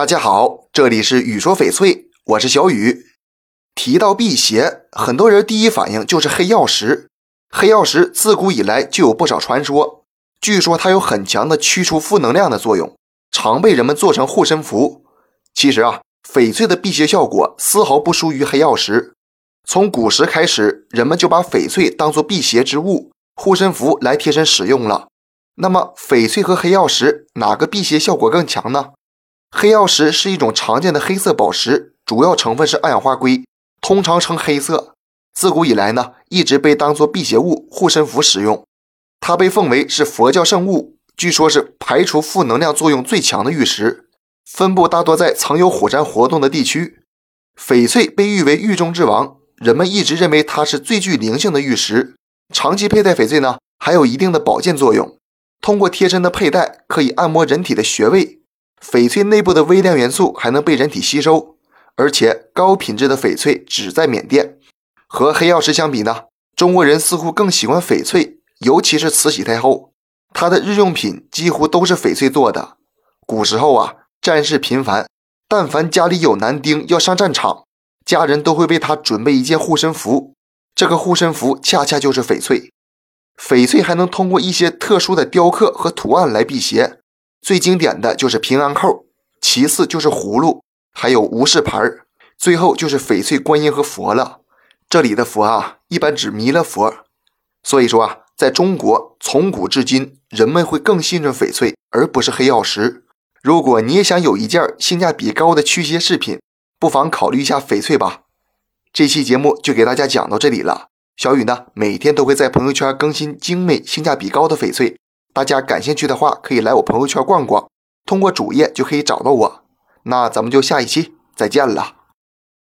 大家好，这里是雨说翡翠，我是小雨。提到辟邪，很多人第一反应就是黑曜石。黑曜石自古以来就有不少传说，据说它有很强的驱除负能量的作用，常被人们做成护身符。其实啊，翡翠的辟邪效果丝毫不输于黑曜石。从古时开始，人们就把翡翠当作辟邪之物、护身符来贴身使用了。那么，翡翠和黑曜石哪个辟邪效果更强呢？黑曜石是一种常见的黑色宝石，主要成分是二氧化硅，通常称黑色。自古以来呢，一直被当作辟邪物、护身符使用。它被奉为是佛教圣物，据说是排除负能量作用最强的玉石。分布大多在曾有火山活动的地区。翡翠被誉为玉中之王，人们一直认为它是最具灵性的玉石。长期佩戴翡翠呢，还有一定的保健作用。通过贴身的佩戴，可以按摩人体的穴位。翡翠内部的微量元素还能被人体吸收，而且高品质的翡翠只在缅甸。和黑曜石相比呢，中国人似乎更喜欢翡翠，尤其是慈禧太后，她的日用品几乎都是翡翠做的。古时候啊，战事频繁，但凡家里有男丁要上战场，家人都会为他准备一件护身符，这个护身符恰恰就是翡翠。翡翠还能通过一些特殊的雕刻和图案来辟邪。最经典的就是平安扣，其次就是葫芦，还有无事牌儿，最后就是翡翠观音和佛了。这里的佛啊，一般指弥勒佛。所以说啊，在中国从古至今，人们会更信任翡翠，而不是黑曜石。如果你也想有一件性价比高的驱邪饰品，不妨考虑一下翡翠吧。这期节目就给大家讲到这里了。小雨呢，每天都会在朋友圈更新精美、性价比高的翡翠。大家感兴趣的话，可以来我朋友圈逛逛，通过主页就可以找到我。那咱们就下一期再见了。